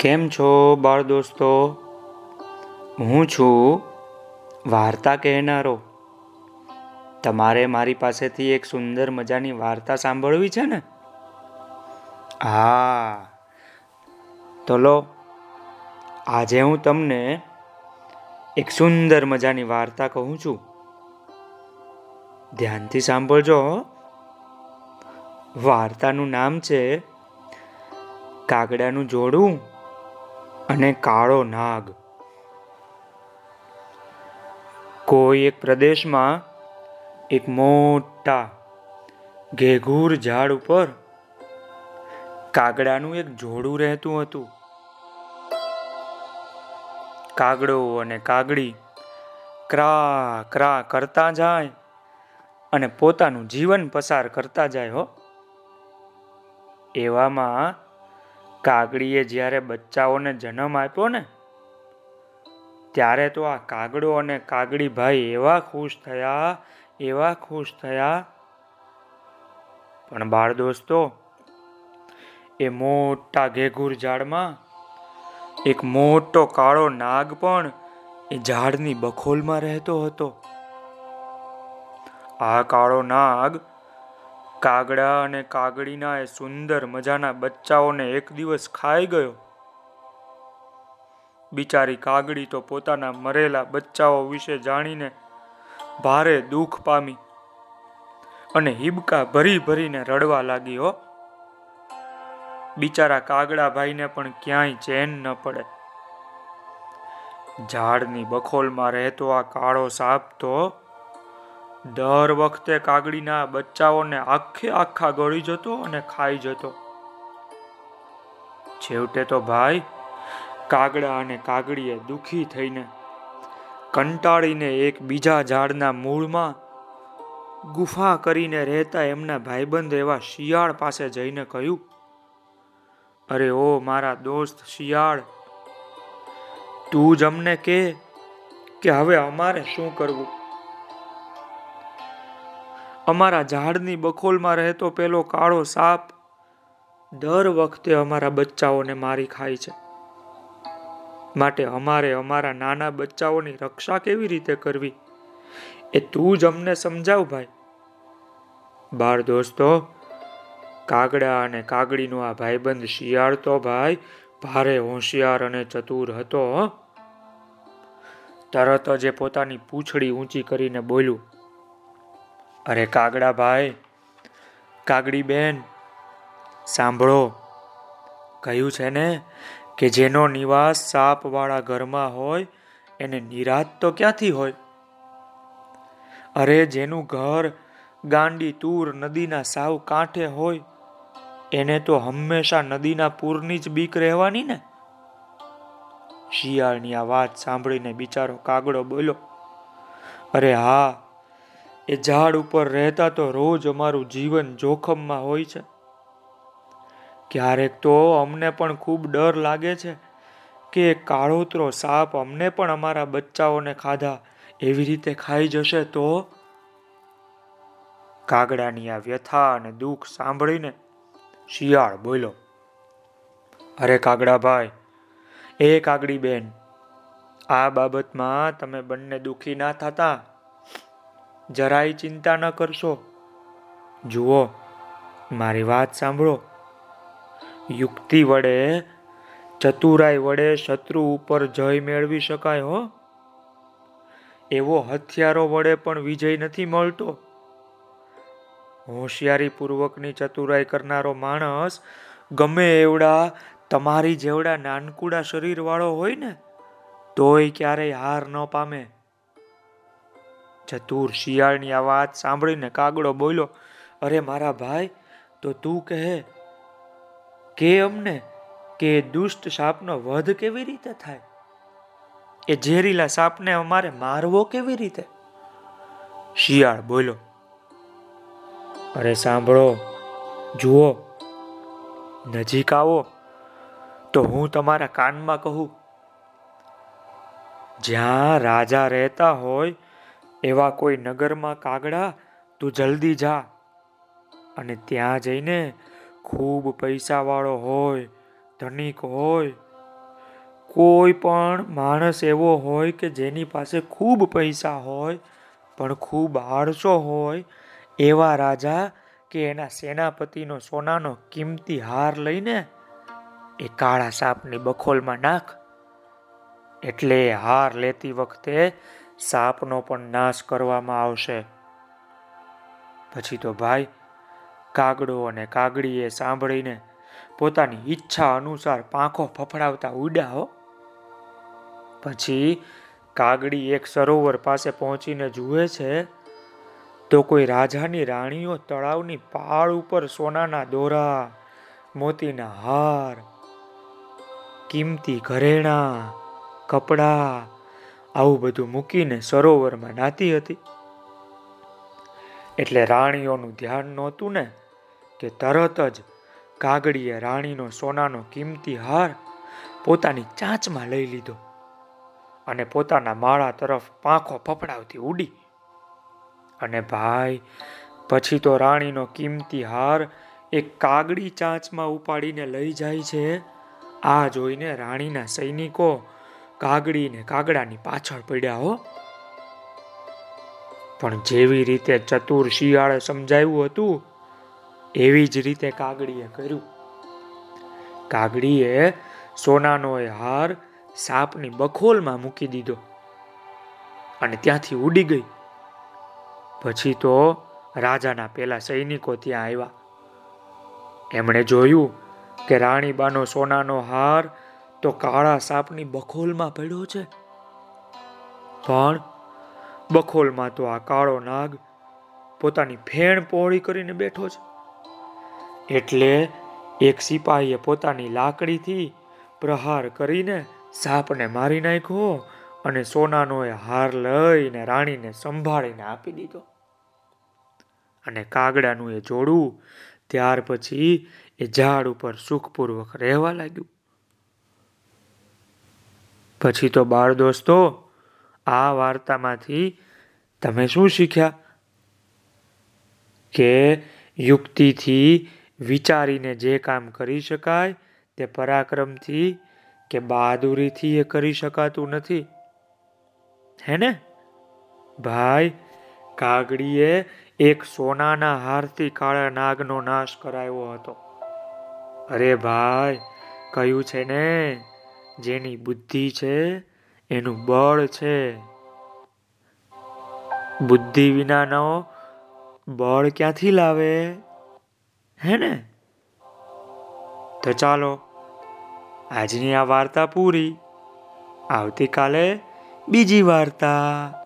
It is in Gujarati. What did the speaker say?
કેમ છો બાળ દોસ્તો? હું છું વાર્તા કહેનારો. તમારે મારી પાસેથી એક સુંદર મજાની વાર્તા સાંભળવી છે ને? હા. તો લો, આજે હું તમને એક સુંદર મજાની વાર્તા કહું છું. ધ્યાનથી સાંભળજો વાર્તાનું નામ છે કાગડાનું જોડું. અને કાળો નાગ. કોઈ એક પ્રદેશમાં એક મોટા, ઘેઘૂર ઝાડ ઉપર કાગડાનું એક જોડું રહેતું હતું. કાગડો અને કાગડી ક્રા ક્રા કરતા જાય અને પોતાનું જીવન પસાર કરતા જાય હો. એવામાં કાગડીએ જ્યારે બચ્ચાઓને જન્મ આપ્યો ને, ત્યારે તો આ કાગડો અને કાગડી ભાઈ એવા ખુશ થયા, એવા ખુશ થયા. પણ બાળ દોસ્તો, એ મોટા ઘેઘુર ઝાડમાં, એક મોટો કાળો નાગ પણ એ ઝાડની બખોલમાં રહેતો હતો. આ કાળો નાગ કાગડા અને કાગડીના એ સુંદર મજાના બચ્ચાઓને એક દિવસ ખાઈ ગયો. બિચારી કાગડી તો પોતાના મરેલા બચ્ચાઓ વિશે જાણીને ભારે દુઃખ પામી અને હિબકા ભરી ભરીને રડવા લાગી હો. બિચારા કાગડા ભાઈને પણ ક્યાંય ચેન ન પડે. ઝાડની બખોલમાં રહેતો આ કાળો સાપ તો દર વખતે કાગડીના બચ્ચાઓને આખે આખા ગળી જતો અને ખાઈ જતો. છેવટે તો ભાઈ, કાગડા અને કાગડીએ દુખી થઈને કંટાળીને એક બીજા ઝાડના મૂળમાં ગુફા કરીને રહેતા એમના ભાઈબંધ એવા શિયાળ પાસે જઈને કહ્યું, અરે ઓ મારા દોસ્ત શિયાળ, તું જ અમને કે હવે અમારે શું કરવું? અમારા ઝાડની બખોલમાં રહેતો પેલો કાળો સાપ દર વખતે અમારા બચ્ચાઓને મારી ખાય છે. માટે અમારે અમારા નાના બચ્ચાઓની રક્ષા કેવી રીતે કરવી? એ તું જ અમને સમજાવ ભાઈ. બાળ દોસ્તો, કાગડા અને કાગડીનો આ ભાઈબંધ શિયાળ તો ભાઈ, ભારે હોશિયાર અને ચતુર હતો તરત જ એ પોતાની પૂંછડી ઊંચી કરીને બોલ્યું અરે કાગડા ભાઈ, કાગડી બેન, સાંભળો. કહ્યું છે ને કે જેનો નિવાસ સાપવાળા ઘરમાં હોય, એને નિરાત તો ક્યાંથી હોય? અરે જેનું ઘર ગાંડી તૂર નદીના સાવ કાંઠે હોય, એને તો હંમેશા નદીના પૂરની જ બીક રહેવાની ને? શિયાળની આ વાત સાંભળીને બિચારો કાગડો બોલ્યો, અરે હા એ ઝાડ ઉપર રહેતા તો રોજ અમારું જીવન જોખમમાં હોય છે. ક્યારેક તો અમને પણ ખૂબ ડર લાગે છે કે કાળોતરો સાપ અમને પણ અમારા બચ્ચાઓને ખાધા એવી રીતે ખાઈ જશે તો? કાગડાની આ વ્યથા અને દુઃખ સાંભળીને શિયાળ બોલો અરે કાગડા ભાઈ એ કાગડી બેન, આ બાબતમાં તમે બંને દુઃખી ના થતા? જરાય ચિંતા ન કરશો. જુઓ, મારી વાત સાંભળો. યુક્તિ વડે, ચતુરાઈ વડે શત્રુ ઉપર જય મેળવી શકાય, હો. એવો હથિયારો વડે પણ વિજય નથી મળતો. હોશિયારી પૂર્વકની ચતુરાઈ કરનારો માણસ ગમે એવડા તમારી જેવડા નાનકુડા શરીરવાળો હોય ને, તોય ક્યારેય હાર ન પામે. ચતુર શિયાળની આ વાત સાંભળીને કાગડો બોલ્યો, અરે મારા ભાઈ, તો તું કહે કે અમને કે દુષ્ટ સાપનો વધ કેવી રીતે થાય? એ ઝેરીલા સાપને અમારે મારવો કેવી રીતે? શિયાળ બોલો અરે સાંભળો, જુઓ, નજીક આવો, તો હું તમારા કાનમાં કહું. જ્યાં રાજા રહેતા હોય એવા કોઈ નગરમાં કાગડા, તું જલ્દી જા. અને ત્યાં જઈને ખૂબ પૈસાવાળો હોય, ધનિક હોય, કોઈ પણ માણસ એવો હોય કે જેની પાસે ખૂબ પૈસા હોય, પણ ખૂબ આળસો હોય, એવા રાજા કે એના સેનાપતિનો સોનાનો કિંમતી હાર લઈને એ કાળા સાપની બખોલમાં નાખ. એટલે હાર લેતી વખતે સાપનો પણ નાશ કરવામાં આવશે. પછી તો ભાઈ, કાગડો અને કાગડીએ સાંભળીને પોતાની ઈચ્છા અનુસાર પાંખો ફફડાવતા ઉડ્યા હો. પછી કાગડી એક સરોવર પાસે પહોંચીને જુએ છે, તો કોઈ રાજાની રાણીઓ તળાવની પાળ ઉપર સોનાના દોરા, મોતીના હાર, કિંમતી ઘરેણા, કપડા આવું બધું મૂકીને સરોવરમાં નાતી હતી. એટલે રાણીઓનું ધ્યાન નહોતું ને કે તરત જ કાગડીએ રાણીનો સોનાનો કિંમતી હાર પોતાની ચાંચમાં લઈ લીધો અને પોતાના માળા તરફ પાંખો ફફડાવતી ઉડી. અને ભાઈ, પછી તો રાણીનો કિંમતી હાર એક કાગડી ચાંચમાં ઉપાડીને લઈ જાય છે. આ જોઈને રાણીના સૈનિકો કાગડી ને કાગડાની પાછળ પડ્યા હો. પણ જેવી રીતે ચતુર શિયાળે સમજાવ્યું હતું, એવી જ રીતે કાગડીએ કર્યું. કાગડીએ સોનાનો એ હાર સાપની બખોલમાં મૂકી દીધો અને ત્યાંથી ઉડી ગઈ. પછી તો રાજાના પેલા સૈનિકો ત્યાં આવ્યા. એમણે જોયું કે રાણીબાનો સોનાનો હાર તો કાળા સાપની બખોલમાં પડ્યો છે. પણ બખોલમાં તો આ કાળો નાગ પોતાની ફેણ પહોળી કરીને બેઠો છે. એટલે એક સિપાહીએ પોતાની લાકડીથી પ્રહાર કરીને સાપને મારી નાખ્યો અને સોનાનો એ હાર લઈને રાણીને સંભાળીને આપી દીધો. અને કાગડાનું એ જોડું ત્યાર પછી એ ઝાડ ઉપર સુખપૂર્વક રહેવા લાગ્યું. પછી તો બાળ દોસ્તો, આ વાર્તામાંથી તમે શું શીખ્યા? કે યુક્તિથી વિચારીને જે કામ કરી શકાય તે પરાક્રમથી કે બહાદુરીથી એ કરી શકાતું નથી. હે ને? ભાઈ, કાગડીએ એક સોનાના હારથી કાળા નાગનો નાશ કરાયો હતો. અરે ભાઈ, કયું છે ને? જેની બુદ્ધિ છે, એનું બળ છે. બુદ્ધિ વિનાનો બળ ક્યાંથી લાવે? હે ને? તો ચાલો, આજની આ વાર્તા પૂરી. આવતીકાલે બીજી વાર્તા.